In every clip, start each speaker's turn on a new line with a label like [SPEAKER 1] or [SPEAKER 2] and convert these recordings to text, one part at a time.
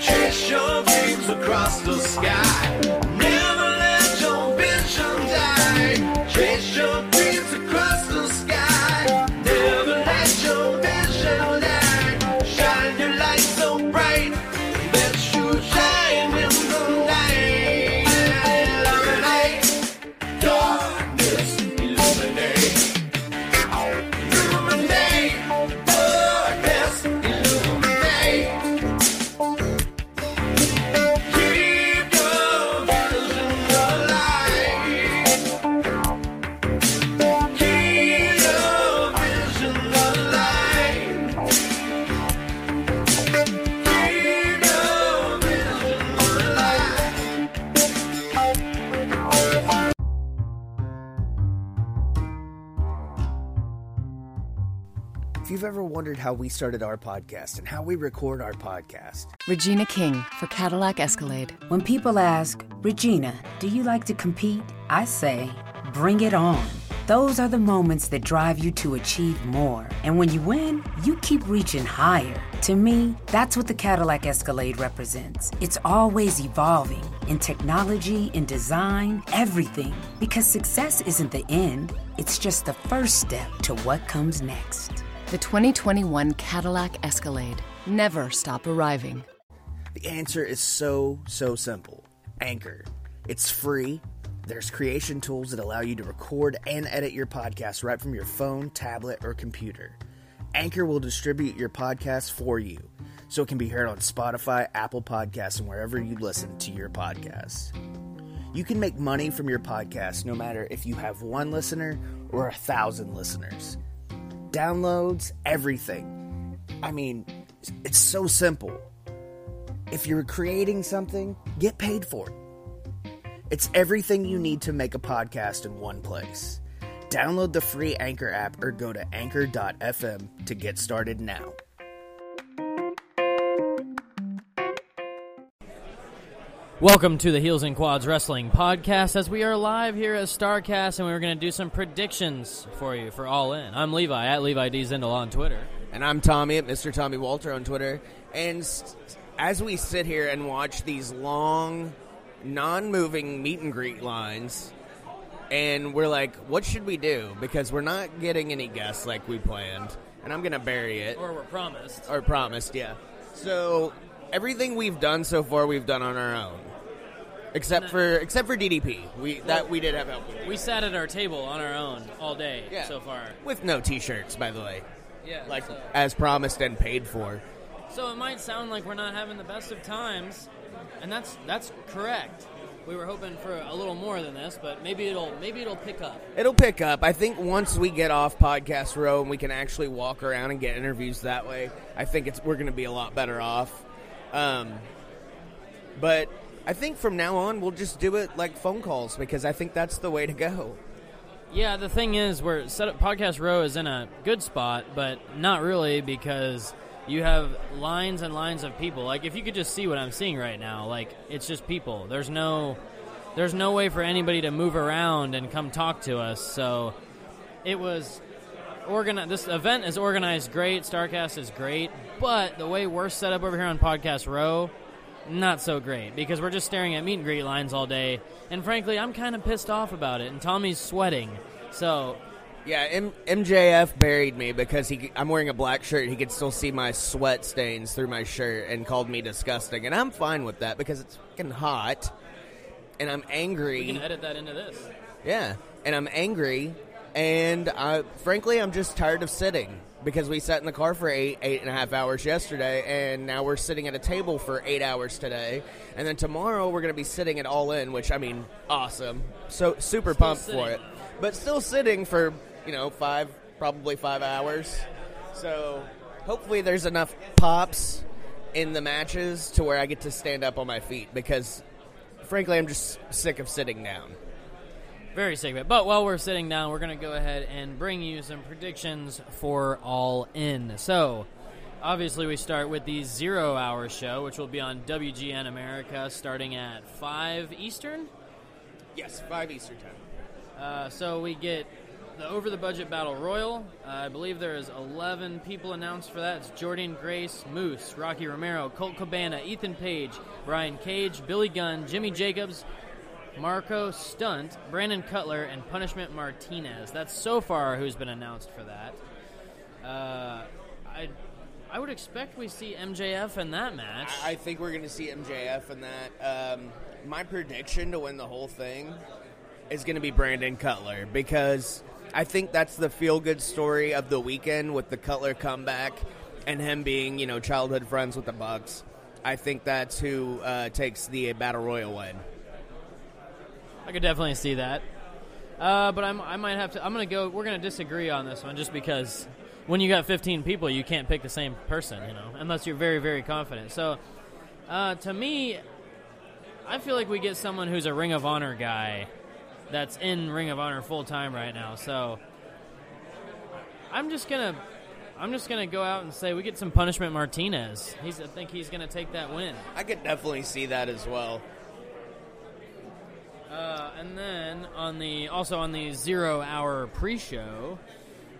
[SPEAKER 1] Chase your dreams across the sky. Never let your vision die. Chase your
[SPEAKER 2] ever wondered how we started our podcast and how we record our podcast,
[SPEAKER 3] Regina King for Cadillac Escalade.
[SPEAKER 4] When people ask, Regina, do you like to compete? I say, bring it on. Those are the moments that drive you to achieve more. And when you win, you keep reaching higher. To me, that's what the Cadillac Escalade represents. It's always evolving in technology, in design, everything. Because success isn't the end, it's just the first step to what comes next.
[SPEAKER 3] The 2021 Cadillac Escalade. Never stop arriving.
[SPEAKER 2] the answer is so, so simple Anchor. It's free. There's creation tools that allow you to record and edit your podcast right from your phone, tablet, or computer. Anchor will distribute your podcast for you so it can be heard on Spotify, Apple Podcasts, and wherever you listen to your podcast. You can make money from your podcast no matter if you have one listener or a thousand listeners. Downloads, everything. I mean, it's so simple. If you're creating something, get paid for it. It's everything you need to make a podcast in one place. Download the free Anchor app or go to anchor.fm to get started now.
[SPEAKER 5] Welcome to the Heels and Quads Wrestling Podcast as we are live here at StarCast and we're going to do some predictions for you for All In. I'm Levi at Levi D. Zindel on Twitter.
[SPEAKER 2] And I'm Tommy at Mr. Tommy Walter on Twitter. And as we sit here and watch these long, non moving meet and greet lines, and we're like, what should we do? Because we're not getting any guests like we planned. And I'm going to bury it.
[SPEAKER 5] Or we're promised.
[SPEAKER 2] or promised, yeah. So everything we've done so far, we've done on our own, except for except for DDP. We that we did have help with,
[SPEAKER 5] We sat at our table on our own all day
[SPEAKER 2] Yeah.
[SPEAKER 5] so far.
[SPEAKER 2] with no T-shirts, by the way,
[SPEAKER 5] Yeah.
[SPEAKER 2] like
[SPEAKER 5] so,
[SPEAKER 2] as promised and paid for.
[SPEAKER 5] so it might sound like we're not having the best of times, and that's that's correct. We were hoping for a little more than this, but maybe it'll maybe it'll pick up.
[SPEAKER 2] It'll pick up. I think once we get off podcast row and we can actually walk around and get interviews that way, I think it's we're going to be a lot better off. Um, but I think from now on we'll just do it like phone calls because I think that's the way to go.
[SPEAKER 5] Yeah, the thing is, we're set up. Podcast Row is in a good spot, but not really because you have lines and lines of people. Like, if you could just see what I'm seeing right now, like it's just people. There's no, there's no way for anybody to move around and come talk to us. So, it was organized. This event is organized great. Starcast is great, but the way we're set up over here on Podcast Row. Not so great because we're just staring at meet and greet lines all day, and frankly, I'm kind of pissed off about it. And Tommy's sweating, so
[SPEAKER 2] Yeah, M- MJF buried me because he. I'm wearing a black shirt. He could still see my sweat stains through my shirt and called me disgusting. And I'm fine with that because it's fucking hot, and I'm angry.
[SPEAKER 5] We can edit that into this.
[SPEAKER 2] Yeah, and I'm angry, and I, frankly, I'm just tired of sitting because we sat in the car for eight, eight and a half hours yesterday, and now we're sitting at a table for eight hours today, and then tomorrow we're going to be sitting at All In, which I mean, awesome, so super
[SPEAKER 5] Still
[SPEAKER 2] pumped
[SPEAKER 5] sitting.
[SPEAKER 2] for it, but still sitting for you know five, probably five hours, so hopefully there's enough pops in the matches to where I get to stand up on my feet because. Frankly, I'm just sick of sitting down.
[SPEAKER 5] Very sick of it. But while we're sitting down, we're going to go ahead and bring you some predictions for All In. So, obviously, we start with the zero hour show, which will be on WGN America starting at 5 Eastern.
[SPEAKER 2] Yes, five Eastern time.
[SPEAKER 5] Uh, so, we get the Over the Budget Battle Royal. Uh, I believe there is 11 people announced for that. It's Jordynne Grace, Moose, Rocky Romero, Colt Cabana, Ethan Page, Brian Cage, Billy Gunn, Jimmy Jacobs, Marko Stunt, Brandon Cutler, and Punishment Martinez. That's so far who's been announced for that. Uh, I, I would expect we see MJF in that match.
[SPEAKER 2] I think we're going to see MJF in that. Um, my prediction to win the whole thing is going to be Brandon Cutler because I think that's the feel good story of the weekend with the Cutler comeback and him being, you know, childhood friends with the Bucks. I think that's who uh, takes the Battle Royal win.
[SPEAKER 5] I could definitely see that. Uh, but I'm, I might have to. I'm going to go. We're going to disagree on this one just because when you got 15 people, you can't pick the same person, you know, unless you're very, very confident. So, uh, to me, I feel like we get someone who's a Ring of Honor guy that's in Ring of Honor full time right now. So, I'm just gonna. I'm just gonna go out and say we get some punishment Martinez. He's, I think he's gonna take that win.
[SPEAKER 2] I could definitely see that as well.
[SPEAKER 5] Uh, and then on the also on the zero hour pre-show,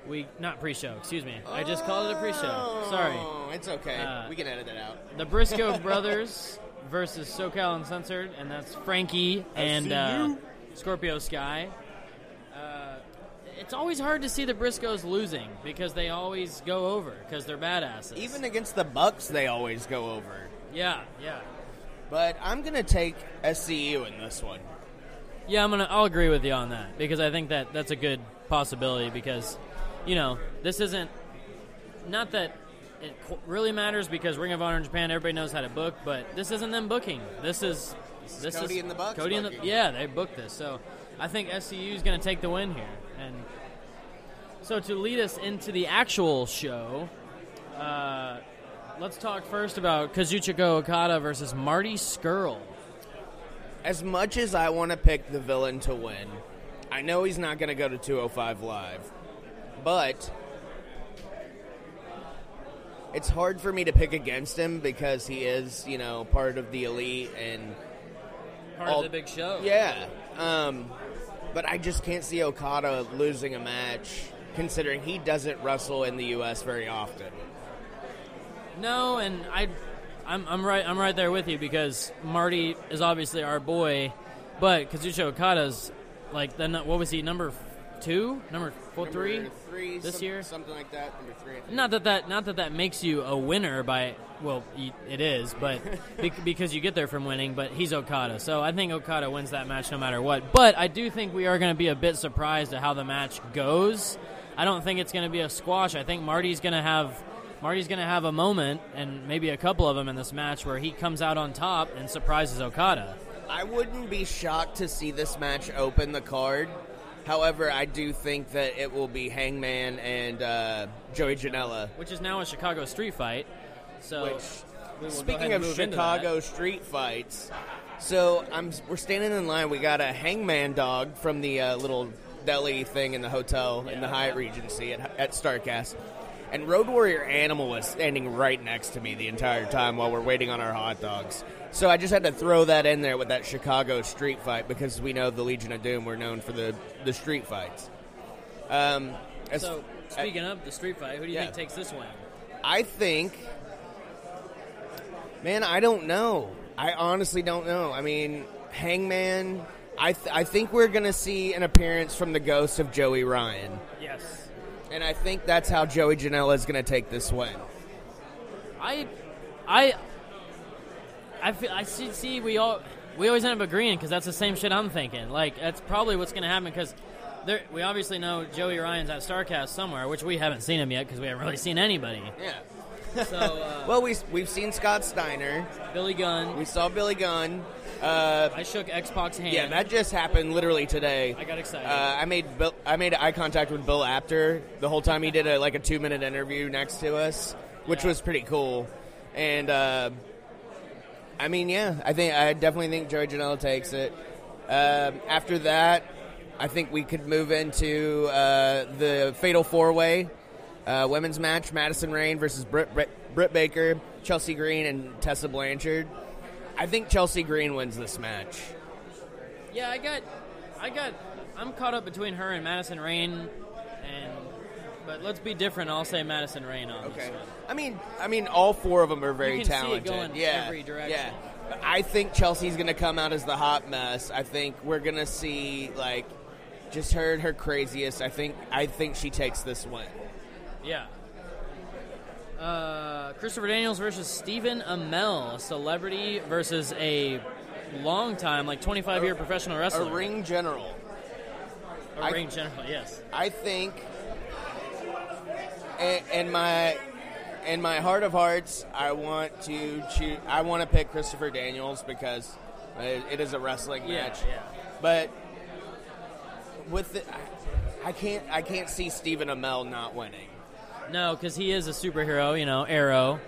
[SPEAKER 5] we not pre-show. Excuse me. I just called it a pre-show. Sorry.
[SPEAKER 2] Oh, it's okay.
[SPEAKER 5] Uh,
[SPEAKER 2] we can edit that out.
[SPEAKER 5] The Briscoe brothers versus SoCal Uncensored, and that's Frankie and uh, Scorpio Sky. Uh, it's always hard to see the Briscoes losing because they always go over because they're badasses.
[SPEAKER 2] Even against the Bucks, they always go over.
[SPEAKER 5] yeah, yeah,
[SPEAKER 2] But I'm going to take SCU in this one.
[SPEAKER 5] Yeah. I'm gonna. I'll agree with you on that because I think that that's a good possibility because, you know, this isn't not that it qu- really matters because Ring of Honor in Japan everybody knows how to book, but this isn't them booking. This is this,
[SPEAKER 2] Cody and the Bucks
[SPEAKER 5] Cody and the yeah, they booked this. So I think SCU is going to take the win here. And so to lead us into the actual show, uh, let's talk first about Kazuchika Okada versus Marty Scurll.
[SPEAKER 2] As much as I want to pick the villain to win, I know he's not going to go to 205 Live. But it's hard for me to pick against him because he is, you know, part of the elite and
[SPEAKER 5] Part
[SPEAKER 2] All-
[SPEAKER 5] of the big show.
[SPEAKER 2] yeah. Um, but I just can't see Okada losing a match considering he doesn't wrestle in the U.S. very often.
[SPEAKER 5] No, and I, I'm, I'm right. I'm right there with you because Marty is obviously our boy, but Kazuchika Okada's like the nu- what was he number two, number four, three,
[SPEAKER 2] Number three
[SPEAKER 5] this
[SPEAKER 2] some-
[SPEAKER 5] year?
[SPEAKER 2] something like that. Number three.
[SPEAKER 5] Not that that not that that makes you a winner by well it is, but bec- because you get there from winning. But he's Okada, so I think Okada wins that match no matter what. But I do think we are going to be a bit surprised at how the match goes. I don't think it's going to be a squash. I think Marty's going to have Marty's going to have a moment and maybe a couple of them in this match where he comes out on top and surprises Okada.
[SPEAKER 2] I wouldn't be shocked to see this match open the card. However, I do think that it will be Hangman and uh, Joey Janela.
[SPEAKER 5] Which is now a Chicago street fight. So
[SPEAKER 2] Which,
[SPEAKER 5] we will go ahead
[SPEAKER 2] speaking of
[SPEAKER 5] move into that.
[SPEAKER 2] Chicago street fights, so I'm we're standing in line. We got a Hangman dog from the uh, little deli thing in the hotel in the Hyatt Regency at, at Starcast. And Road Warrior Animal was standing right next to me the entire time while we're waiting on our hot dogs. So I just had to throw that in there with that Chicago street fight because we know the Legion of Doom were known for the, the street fights. Um, as-
[SPEAKER 5] So speaking of the street fight, who do you
[SPEAKER 2] Yeah.
[SPEAKER 5] think takes this one?
[SPEAKER 2] I think, man, I don't know. I honestly don't know. I mean, Hangman I th- I think we're gonna see an appearance from the ghost of Joey Ryan,
[SPEAKER 5] Yes.
[SPEAKER 2] and I think that's how Joey Janela is gonna take this win.
[SPEAKER 5] I, I, I, feel, I see, see. We all we always end up agreeing because that's the same shit I'm thinking. Like that's probably what's going to happen because there we obviously know Joey Ryan's at Starcast somewhere, which we haven't seen him yet because we haven't really seen anybody.
[SPEAKER 2] Yeah.
[SPEAKER 5] So uh,
[SPEAKER 2] Well, we we've seen Scott Steiner.
[SPEAKER 5] Billy Gunn,
[SPEAKER 2] We saw Billy Gunn. Uh,
[SPEAKER 5] I shook X-Pac's hand.
[SPEAKER 2] yeah, that just happened literally today.
[SPEAKER 5] I got excited.
[SPEAKER 2] Uh, I made Bill, I made eye contact with Bill Apter the whole time he did a like a two minute interview next to us, which
[SPEAKER 5] Yeah.
[SPEAKER 2] was pretty cool. And uh, I mean, yeah, I think I definitely think Joey Janela takes it. Um, after that, I think we could move into uh, the Fatal Four Way uh, women's match: Madison Rayne versus Britt, Britt, Britt Baker, Chelsea Green, and Tessa Blanchard. I think Chelsea Green wins this match.
[SPEAKER 5] yeah, I got, I got, I'm caught up between her and Madison Rayne, and but let's be different. I'll say Madison Rayne on this
[SPEAKER 2] Okay.
[SPEAKER 5] one.
[SPEAKER 2] I mean, I mean, all four of them are very
[SPEAKER 5] You can see it
[SPEAKER 2] talented.
[SPEAKER 5] going
[SPEAKER 2] yeah,
[SPEAKER 5] every direction.
[SPEAKER 2] Yeah, I think Chelsea's going to come out as the hot mess. I think we're going to see like just her at her craziest. I think I think she takes this win.
[SPEAKER 5] Yeah. Uh, Christopher Daniels versus Stephen Amell, a celebrity versus a long time, like 25 year professional wrestler.
[SPEAKER 2] A ring general.
[SPEAKER 5] A
[SPEAKER 2] I-
[SPEAKER 5] ring general, yes.
[SPEAKER 2] I think, in, in my in my heart of hearts, I want to choose. I want to pick Christopher Daniels because it, is a wrestling match.
[SPEAKER 5] yeah.
[SPEAKER 2] But with it, I, I can't. I can't see Stephen Amell not winning.
[SPEAKER 5] No, because he is a superhero, you know, Arrow,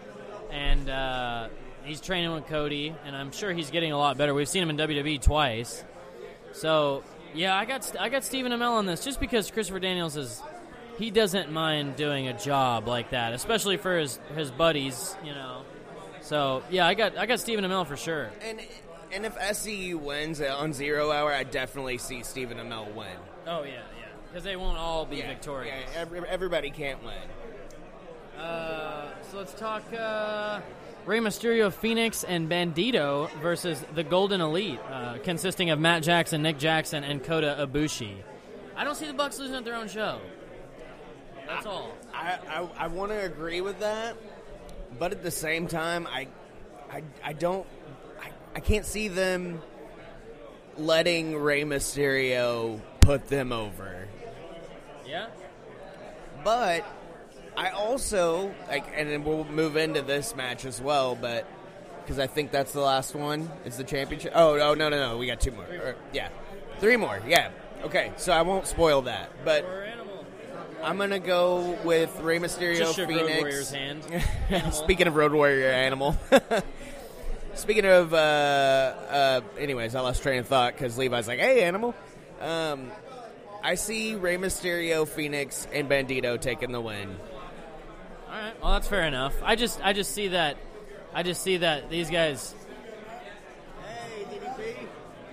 [SPEAKER 5] and uh, he's training with Cody, and I'm sure he's getting a lot better. We've seen him in WWE twice, so yeah, I got I got Stephen Amell on this just because Christopher Daniels is he doesn't mind doing a job like that, especially for his his buddies, you know. So yeah, I got I got Stephen Amell for sure.
[SPEAKER 2] And and if SCU wins on Zero Hour, I definitely see Stephen Amell win.
[SPEAKER 5] Oh yeah, yeah, because they won't all be
[SPEAKER 2] Yeah,
[SPEAKER 5] victorious.
[SPEAKER 2] Yeah, every, everybody can't win.
[SPEAKER 5] Uh, so let's talk uh, Rey Mysterio, Fenix, and Bandito versus the Golden Elite, uh, consisting of Matt Jackson, Nick Jackson, and Kota Ibushi. I don't see the Bucks losing at their own show. That's all.
[SPEAKER 2] I, I, I want to agree with that, but at the same time, I, I, I don't, I, I can't see them letting Rey Mysterio put them over.
[SPEAKER 5] Yeah.
[SPEAKER 2] But I also like, and then we'll move into this match as well, but because I think that's the last one. It's the championship. Oh, oh no, no, no, we got two more. Or, yeah, three more. Yeah. Okay, so I won't spoil that, but I'm gonna go with Rey Mysterio,
[SPEAKER 5] Just shook Road
[SPEAKER 2] Fenix.
[SPEAKER 5] Warrior's hand. Animal.
[SPEAKER 2] Speaking of Road Warrior Animal. Speaking of, uh, uh, anyways, I lost train of thought because Levi's like, "Hey, Animal." Um, I see Rey Mysterio, Fenix, and Bandito taking the win.
[SPEAKER 5] All right. Well, that's fair enough. I just, I just see that, I just see that these guys.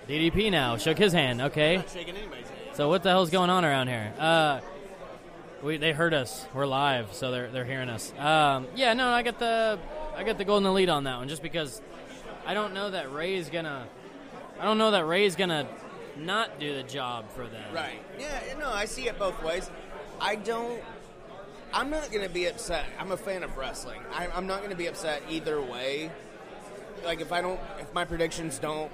[SPEAKER 5] DDP now shook his hand. Okay.
[SPEAKER 2] Shaking anybody's hand.
[SPEAKER 5] So what the hell's going on around here? Uh, we they heard us. We're live, so they're they're hearing us. Um, yeah, no, I got the I got the golden lead on that one, just because I don't know that Rey's gonna. I don't know that Rey's gonna not do the job for them.
[SPEAKER 2] Right. Yeah, no, I see it both ways. I don't. I'm not going to be upset. I'm a fan of wrestling. I, I'm not going to be upset either way. Like, if I don't, if my predictions don't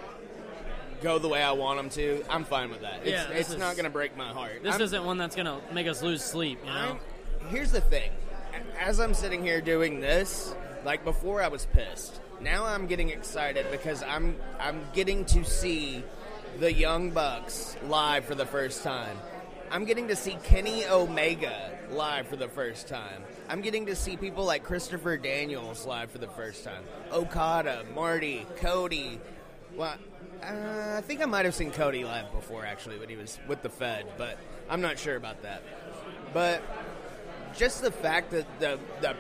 [SPEAKER 2] go the way I want them to, I'm fine with that. It's,
[SPEAKER 5] Yeah,
[SPEAKER 2] it's
[SPEAKER 5] is-
[SPEAKER 2] not going to break my heart.
[SPEAKER 5] This
[SPEAKER 2] I'm-
[SPEAKER 5] isn't one that's gonna make us lose sleep. You know.
[SPEAKER 2] I'm, here's the thing. As I'm sitting here doing this, like before I was pissed. Now I'm getting excited because I'm I'm getting to see the Young Bucks live for the first time. I'm getting to see Kenny Omega live for the first time. I'm getting to see people like Christopher Daniels live for the first time. Okada, Marty, Cody. Well, uh, I think I might have seen Cody live before actually when he was with the Fed, but I'm not sure about that. But just the fact that the the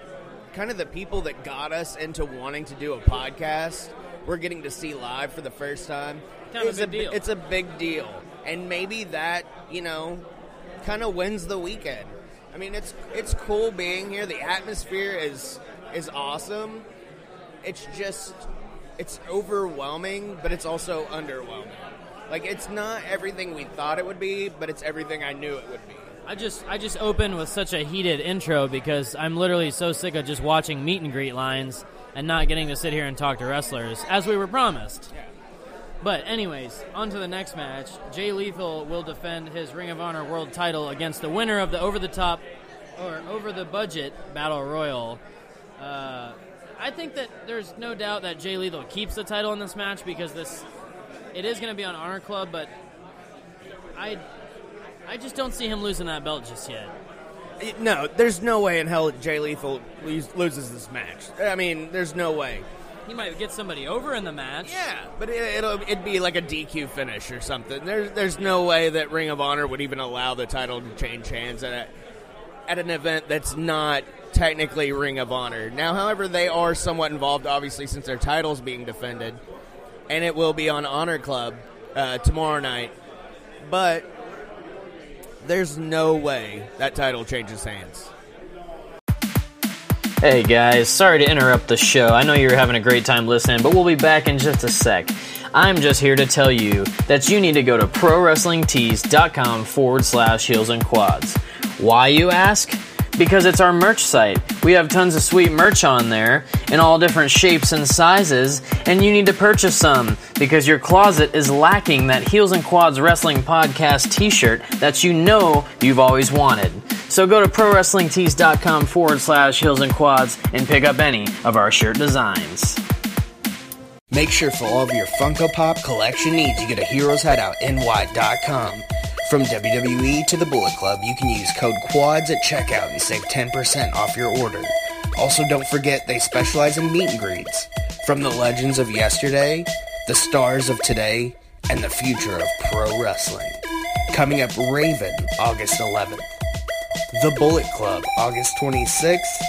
[SPEAKER 2] kind of the people that got us into wanting to do a podcast, we're getting to see live for the first time.
[SPEAKER 5] Kind of a big
[SPEAKER 2] bi-
[SPEAKER 5] deal.
[SPEAKER 2] It's a big deal, and maybe that you know kind of wins the weekend. I mean, it's it's cool being here. The atmosphere is is awesome. It's just it's overwhelming, but it's also underwhelming. Like it's not everything we thought it would be, but it's everything I knew it would be.
[SPEAKER 5] I just I just opened with such a heated intro because I'm literally so sick of just watching meet and greet lines and not getting to sit here and talk to wrestlers as we were promised. But anyways, on to the next match. Jay Lethal will defend his Ring of Honor World Title against the winner of the over the top or over the budget Battle Royal. Uh, I think that there's no doubt that Jay Lethal keeps the title in this match because this it is going to be on Honor Club, but I I just don't see him losing that belt just yet.
[SPEAKER 2] No, there's no way in hell Jay Lethal loses this match. I mean, there's no way.
[SPEAKER 5] He might get somebody over in the match.
[SPEAKER 2] Yeah, but it, it'll it'd be like a DQ finish or something. There's there's no way that Ring of Honor would even allow the title to change hands at a, at an event that's not technically Ring of Honor. Now, however, they are somewhat involved, obviously, since their title's being defended, and it will be on Honor Club uh, tomorrow night. But there's no way that title changes hands.
[SPEAKER 6] Hey guys, sorry to interrupt the show. I know you're having a great time listening, but we'll be back in just a sec. I'm just here to tell you that you need to go to ProWrestlingTees.com forward slash heels and quads. Why, you ask? Because it's our merch site. We have tons of sweet merch on there in all different shapes and sizes, and you need to purchase some because your closet is lacking that Heels and Quads Wrestling Podcast t shirt that you know you've always wanted. So go to ProWrestlingTees.com forward slash Heels and Quads and pick up any of our shirt designs.
[SPEAKER 7] Make sure for all of your Funko Pop collection needs, you get a go to HeroesHideoutNY.com. From WWE to the Bullet Club, you can use code QUADS at checkout and save 10% off your order. Also, don't forget they specialize in meet and greets. From the legends of yesterday, the stars of today, and the future of pro wrestling. Coming up Raven, August 11th. The Bullet Club, August 26th.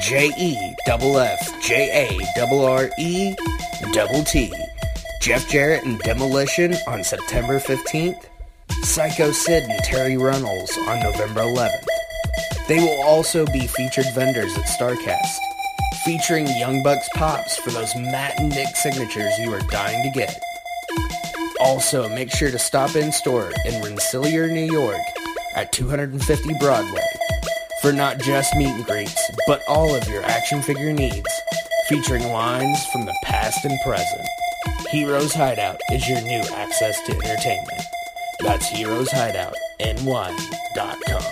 [SPEAKER 7] J E double F J A double R E double T. Jeff Jarrett and Demolition on September 15th. Psycho Sid and Terry Runnels on November 11th. They will also be featured vendors at StarCast, featuring Young Bucks Pops for those Matt and Nick signatures you are dying to get. Also, make sure to stop in store in Rensselaer, New York at 250 Broadway for not just meet and greets, but all of your action figure needs, featuring lines from the past and present. Heroes Hideout is your new access to entertainment. That's HeroesHideoutNY.com.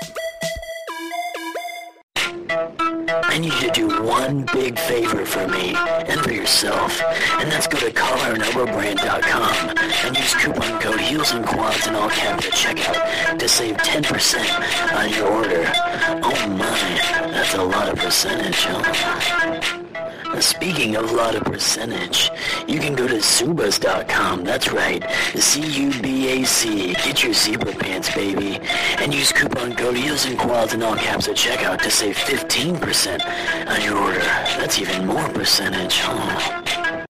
[SPEAKER 8] I need you to do one big favor for me and for yourself, and that's go to collarandelbowbrand.com and use coupon and Quads in all caps at checkout to save 10% on your order. Oh my, that's a lot of percentage, huh? Speaking of a lot of percentage, you can go to Zubaz.com, that's right, C-U-B-A-C, get your zebra pants, baby, and use coupon code Heels and Quads in all caps at checkout to save 15% on your order. That's even more percentage, huh?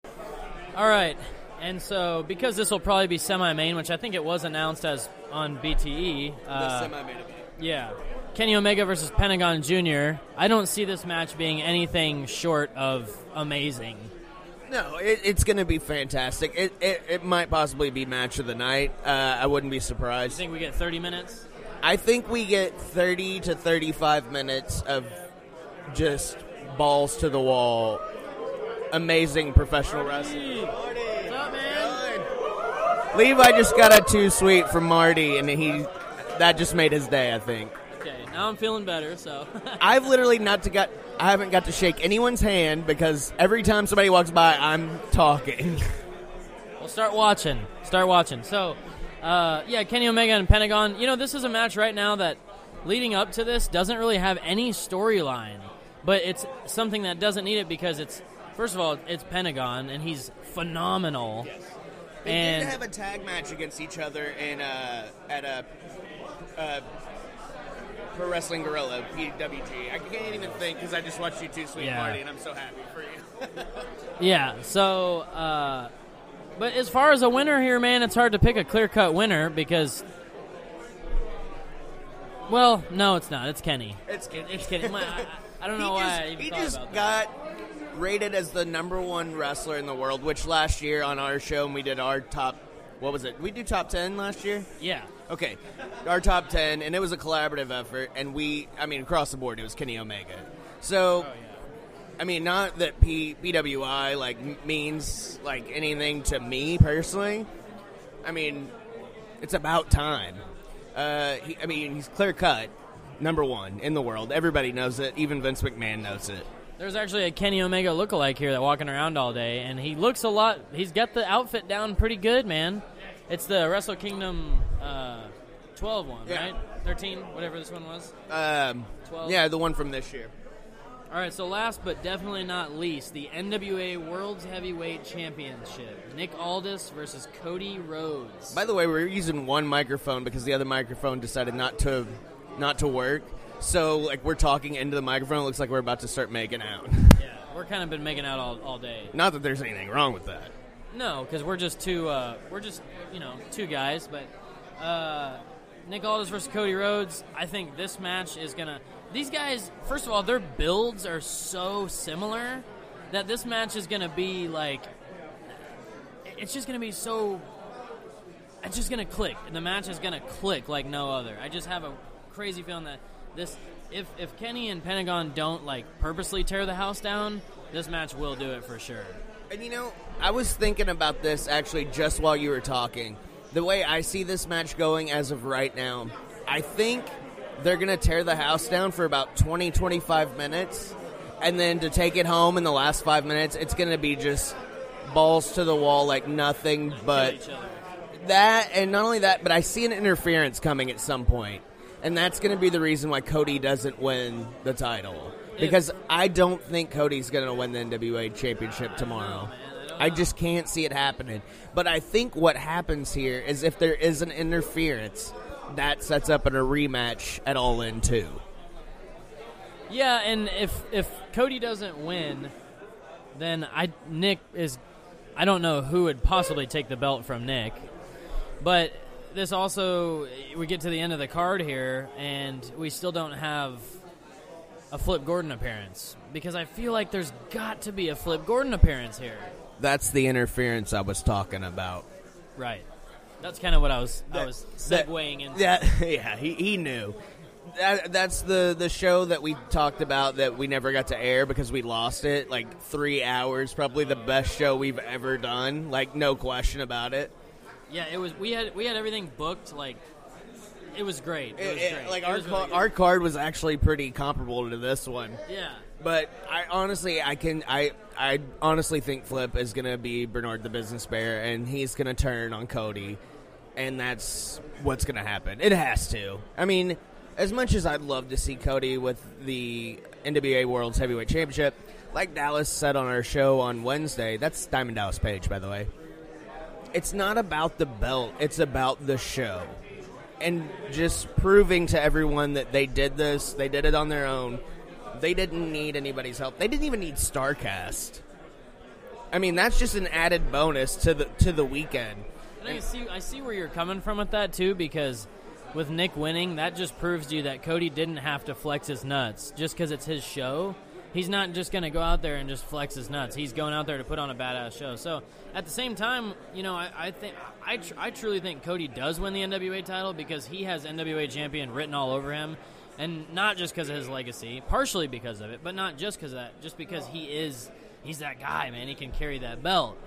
[SPEAKER 5] All right. And so, because this will probably be semi-main, which I think it was announced as on BTE. Uh, yeah. Kenny Omega versus Pentagon Jr. I don't see this match being anything short of amazing.
[SPEAKER 2] No, it, it's going to be fantastic. It, it it might possibly be match of the night. Uh, I wouldn't be
[SPEAKER 5] You
[SPEAKER 2] surprised.
[SPEAKER 5] think we get 30 minutes?
[SPEAKER 2] I think we get 30 to 35 minutes of just balls to the wall, amazing professional wrestling.
[SPEAKER 5] What's up.
[SPEAKER 2] Levi just got a too sweet from Marty, and he that just made his day. I think.
[SPEAKER 5] Okay, now I'm feeling better, so.
[SPEAKER 2] I've literally not to got. I haven't got to shake anyone's hand because every time somebody walks by, I'm talking.
[SPEAKER 5] Well, start watching. Start watching. So, uh, yeah, Kenny Omega and Pentagon. You know, this is a match right now that, leading up to this, doesn't really have any storyline, but it's something that doesn't need it because it's first of all, it's Pentagon and he's phenomenal.
[SPEAKER 2] They
[SPEAKER 5] And
[SPEAKER 2] did have a tag match against each other in uh, at a uh, Pro Wrestling Guerrilla PWG. I can't even think because I just watched you two sweet
[SPEAKER 5] Yeah.
[SPEAKER 2] Marty, and I'm so happy for you.
[SPEAKER 5] yeah, so, uh, but as far as a winner here, man, it's hard to pick a clear cut winner because. Well, no, it's not. It's Kenny.
[SPEAKER 2] It's Kenny.
[SPEAKER 5] It's Kenny. My- I, I don't know
[SPEAKER 2] he
[SPEAKER 5] why
[SPEAKER 2] just, he just got rated as the number one wrestler in the world, which last year on our show when we did our top what was it? We do top ten last year.
[SPEAKER 5] Yeah.
[SPEAKER 2] Okay, our top ten, and it was a collaborative effort, and we, I mean, across the board, it was Kenny Omega. So, I mean, not that P, PWI like m- means like anything to me personally. I mean, it's about time. Uh, he, I mean, he's clear cut, number one in the world. Everybody knows it. Even Vince McMahon knows it.
[SPEAKER 5] There's actually a Kenny Omega lookalike here that walking around all day, and he looks a lot. He's got the outfit down pretty good, man. It's the Wrestle Kingdom uh, 12 one,
[SPEAKER 2] Yeah.
[SPEAKER 5] right? 13, whatever this one was.
[SPEAKER 2] Um,
[SPEAKER 5] 12.
[SPEAKER 2] yeah, the one from this year.
[SPEAKER 5] All right, so last but definitely not least, the NWA World's Heavyweight Championship. Nick Aldis versus Cody Rhodes.
[SPEAKER 2] By the way, we're using one microphone because the other microphone decided not to not to work. So, like, we're talking into the microphone. It looks like we're about to start making out.
[SPEAKER 5] Yeah, we're kind of been making out all, all day.
[SPEAKER 2] Not that there's anything wrong with that.
[SPEAKER 5] No, because we're just two. Uh, we're just you know two guys. But uh, Nick Aldis versus Cody Rhodes. I think this match is gonna. These guys, first of all, their builds are so similar that this match is gonna be like. It's just gonna be so. It's just gonna click. The match is gonna click like no other. I just have a crazy feeling that this. If if Kenny and Pentagon don't like purposely tear the house down, this match will do it for sure.
[SPEAKER 2] And you know, I was thinking about this actually just while you were talking. The way I see this match going as of right now, I think they're going to tear the house down for about 20, 25 minutes. And then to take it home in the last five minutes, it's going to be just balls to the wall like nothing but that. And not only that, but I see an interference coming at some point. And that's going to be the reason why Cody doesn't win the title. Because I don't think Cody's going to win the NWA championship tomorrow. I just can't see it happening. But I think what happens here is if there is an interference, that sets up in a rematch at All In 2.
[SPEAKER 5] Yeah, and if if Cody doesn't win, then I Nick is I don't know who would possibly take the belt from Nick. But this also we get to the end of the card here and we still don't have a Flip Gordon appearance because I feel like there's got to be a Flip Gordon appearance here.
[SPEAKER 2] That's the interference I was talking about.
[SPEAKER 5] Right. That's kind of what I was I
[SPEAKER 2] That-
[SPEAKER 5] was
[SPEAKER 2] that-
[SPEAKER 5] segueing into.
[SPEAKER 2] Yeah, yeah, he, he knew. That, that's the, the show that we talked about that we never got to air because we lost it. Like three hours, probably the best show we've ever done. Like no question about it.
[SPEAKER 5] Yeah, it was we had we had everything booked like it was great. It, was
[SPEAKER 2] It- it-
[SPEAKER 5] great.
[SPEAKER 2] like
[SPEAKER 5] It
[SPEAKER 2] our
[SPEAKER 5] was really
[SPEAKER 2] our card was actually pretty comparable to this one.
[SPEAKER 5] Yeah.
[SPEAKER 2] But I honestly, I can, I, I honestly think Flip is gonna be Bernard the Business Bear, and he's gonna turn on Cody, and that's what's gonna happen. It has to. I mean, as much as I'd love to see Cody with the NWA World's Heavyweight Championship, like Dallas said on our show on Wednesday, that's Diamond Dallas Page, by the way. It's not about the belt; it's about the show and just proving to everyone that they did this, they did it on their own. They didn't need anybody's help. They didn't even need Starcast. I mean, that's just an added bonus to the to the weekend.
[SPEAKER 5] And I see I see where you're coming from with that too because with Nick winning, that just proves to you that Cody didn't have to flex his nuts just because it's his show. He's not just going to go out there and just flex his nuts. He's going out there to put on a badass show. So at the same time, you know, I, I think I, tr- I truly think Cody does win the NWA title because he has NWA champion written all over him, and not just because of his legacy, partially because of it, but not just because of that, just because he is he's that guy, man. He can carry that belt.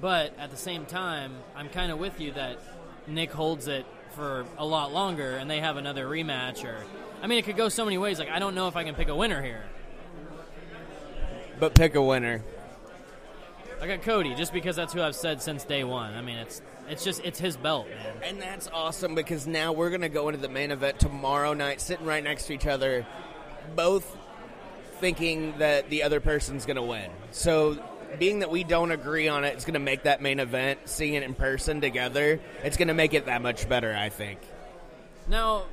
[SPEAKER 5] But at the same time, I'm kind of with you that Nick holds it for a lot longer, and they have another rematch. Or, I mean, it could go so many ways. Like, I don't know if I can pick a winner here.
[SPEAKER 2] But pick a winner.
[SPEAKER 5] I got Cody just because that's who I've said since day one. I mean, it's it's just it's his belt, man.
[SPEAKER 2] And that's awesome because now we're going to go into the main event tomorrow night, sitting right next to each other, both thinking that the other person's going to win. So, being that we don't agree on it, it's going to make that main event, seeing it in person together, it's going to make it that much better, I think.
[SPEAKER 5] Now,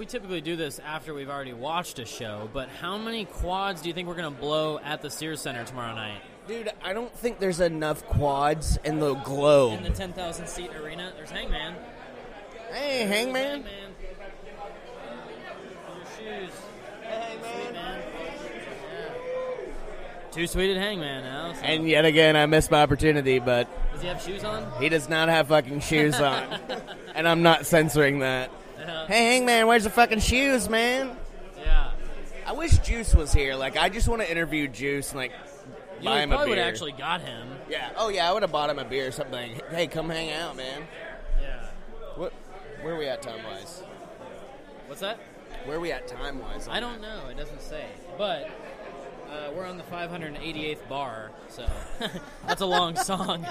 [SPEAKER 5] we typically do this after we've already watched a show, but how many quads do you think we're going to blow at the Sears Center tomorrow night?
[SPEAKER 2] Dude, I don't think there's enough quads in the globe.
[SPEAKER 5] In the 10,000 seat arena, there's Hangman.
[SPEAKER 2] Hey, Hangman.
[SPEAKER 5] Hangman. Your shoes. Hey, man. Two sweeted hangman now. So.
[SPEAKER 2] And yet again, I missed my opportunity, but
[SPEAKER 5] does he have shoes on?
[SPEAKER 2] he does not have fucking shoes on. and I'm not censoring that. Hey, Hangman, where's the fucking shoes, man?
[SPEAKER 5] Yeah.
[SPEAKER 2] I wish Juice was here. Like, I just want to interview Juice and, like,
[SPEAKER 5] You
[SPEAKER 2] buy him a
[SPEAKER 5] probably
[SPEAKER 2] beer.
[SPEAKER 5] would have actually got him.
[SPEAKER 2] Yeah. Oh, yeah, I would have bought him a beer or something. Hey, come hang out, man.
[SPEAKER 5] Yeah.
[SPEAKER 2] What? Where are we at time wise?
[SPEAKER 5] What's that?
[SPEAKER 2] Where are we at time wise?
[SPEAKER 5] I don't know. It doesn't say. But uh, we're on the 588th bar, so that's a long song.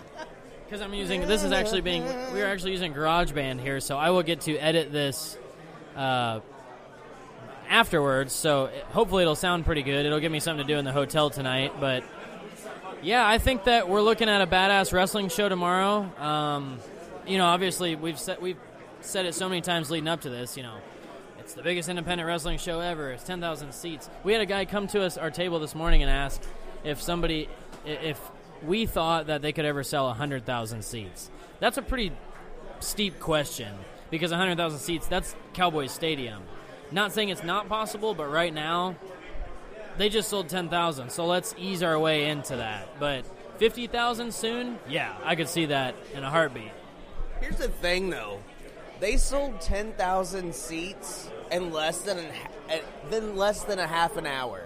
[SPEAKER 5] Because I'm using this is actually being we are actually using GarageBand here, so I will get to edit this uh, afterwards. So hopefully it'll sound pretty good. It'll give me something to do in the hotel tonight. But yeah, I think that we're looking at a badass wrestling show tomorrow. Um, you know, obviously we've said we've said it so many times leading up to this. You know, it's the biggest independent wrestling show ever. It's 10,000 seats. We had a guy come to us our table this morning and ask if somebody if we thought that they could ever sell 100,000 seats. That's a pretty steep question because 100,000 seats that's Cowboys Stadium. Not saying it's not possible, but right now they just sold 10,000. So let's ease our way into that. But 50,000 soon? Yeah, I could see that in a heartbeat.
[SPEAKER 2] Here's the thing, though. They sold 10,000 seats in less than, an, eh, than less than a half an hour.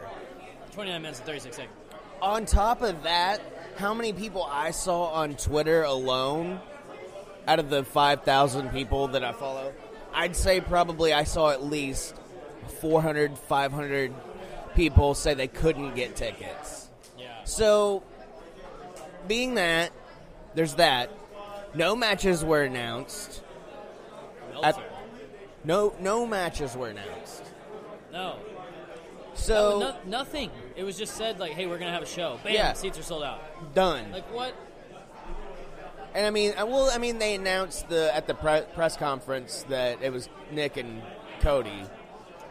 [SPEAKER 5] 29 minutes and 36 seconds.
[SPEAKER 2] On top of that, how many people I saw on Twitter alone out of the 5,000 people that I follow? I'd say probably I saw at least 400, 500 people say they couldn't get tickets.
[SPEAKER 5] Yeah.
[SPEAKER 2] So, being that, there's that. No matches were announced. At- no, no matches were announced.
[SPEAKER 5] No.
[SPEAKER 2] So
[SPEAKER 5] no, nothing. It was just said like, "Hey, we're gonna have a show." Bam,
[SPEAKER 2] Yeah.
[SPEAKER 5] seats are sold out.
[SPEAKER 2] done.
[SPEAKER 5] Like what?
[SPEAKER 2] And I mean, I- well, I mean, they announced the at the pre- press conference that it was Nick and Cody.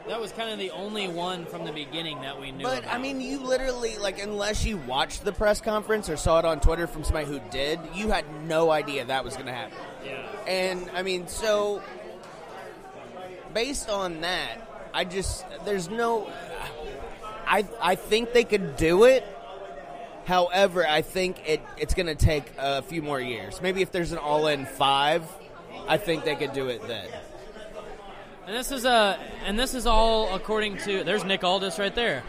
[SPEAKER 5] That was kind of the only one from the beginning that we knew.
[SPEAKER 2] But
[SPEAKER 5] about.
[SPEAKER 2] I mean, you literally like, unless you watched the press conference or saw it on Twitter from somebody who did, you had no idea that was going to happen.
[SPEAKER 5] yeah.
[SPEAKER 2] And I mean, so based on that, I just there's no. I I think they could do it. However, I think it it's going to take a few more years. Maybe if there's an all-in five, I think they could do it then.
[SPEAKER 5] And this is a, and this is all according to. There's Nick Aldis right there.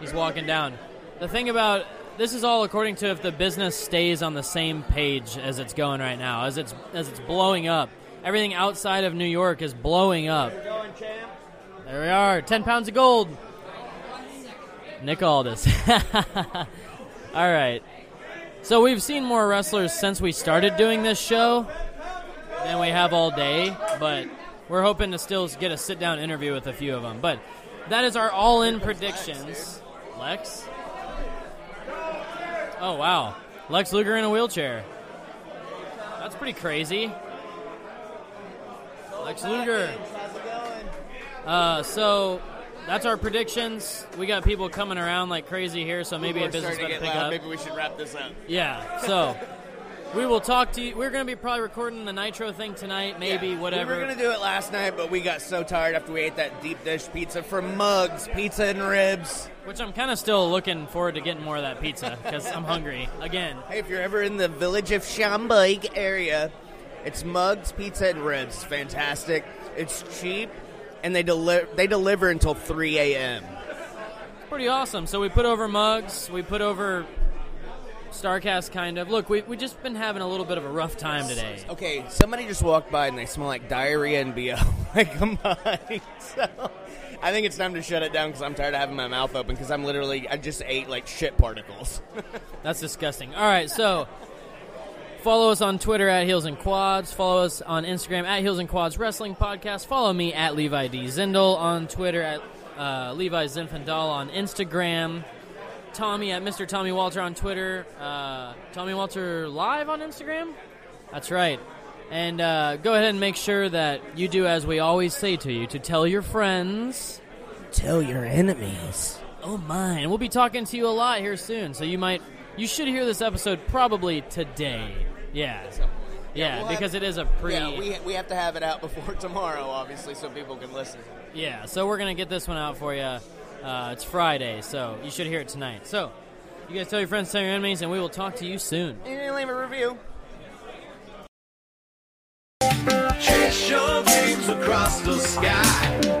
[SPEAKER 5] He's walking down. The thing about this is all according to if the business stays on the same page as it's going right now, as it's as it's blowing up. Everything outside of New York is blowing up. There we are, ten pounds of gold. Nick Aldis. all right. So we've seen more wrestlers since we started doing this show than we have all day, but we're hoping to still get a sit down interview with a few of them. But that is our all in predictions. Lex? Oh, wow. Lex Luger in a wheelchair. That's pretty crazy. Lex Luger. Uh, so that's our predictions. We got people coming around like crazy here, so maybe a business better pick up.
[SPEAKER 2] Maybe we should wrap this up.
[SPEAKER 5] Yeah. So we will talk to you. We're going to be probably recording the Nitro thing tonight, maybe
[SPEAKER 2] Yeah.
[SPEAKER 5] whatever.
[SPEAKER 2] We were gonna do it last night, but we got so tired after we ate that deep dish pizza from Mugs Pizza and Ribs.
[SPEAKER 5] Which I'm kind of still looking forward to getting more of that pizza because I'm hungry again.
[SPEAKER 2] Hey, if you're ever in the village of Schaumburg area, it's Mugs Pizza and Ribs. Fantastic. It's cheap, and they deliver they deliver until 3 a.m.
[SPEAKER 5] Pretty awesome. So we put over mugs. We put over Starcast, kind of. Look, we we just been having a little bit of a rough time today.
[SPEAKER 2] Okay, somebody just walked by and they smell like diarrhea and bo. like combined. So I think it's time to shut it down because I'm tired of having my mouth open because I'm literally I just ate like shit particles.
[SPEAKER 5] That's disgusting. All right, so follow us on Twitter at Heels and Quads. Follow us on Instagram at Heels and Quads Wrestling Podcast. Follow me at Levi D Zindel on Twitter at uh, Levi Zinfandel on Instagram. Tommy at Mr. Tommy Walter on Twitter. Uh, Tommy Walter live on Instagram. That's right. And uh, go ahead and make sure that you do as we always say to you to tell your friends.
[SPEAKER 2] Tell your enemies.
[SPEAKER 5] Oh my! And we'll be talking to you a lot here soon, so you might, you should hear this episode probably today. Yeah, yeah,
[SPEAKER 2] we'll
[SPEAKER 5] because
[SPEAKER 2] have-
[SPEAKER 5] it is a pre.
[SPEAKER 2] Yeah, we, we have to have it out before tomorrow, obviously, so people can listen.
[SPEAKER 5] Yeah, so we're gonna get this one out for you. Uh, it's Friday, so you should hear it tonight. So You guys tell your friends, tell your enemies, and we will talk to you soon.
[SPEAKER 2] And leave a review.
[SPEAKER 1] Chase your dreams across the sky.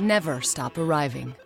[SPEAKER 3] Never stop arriving.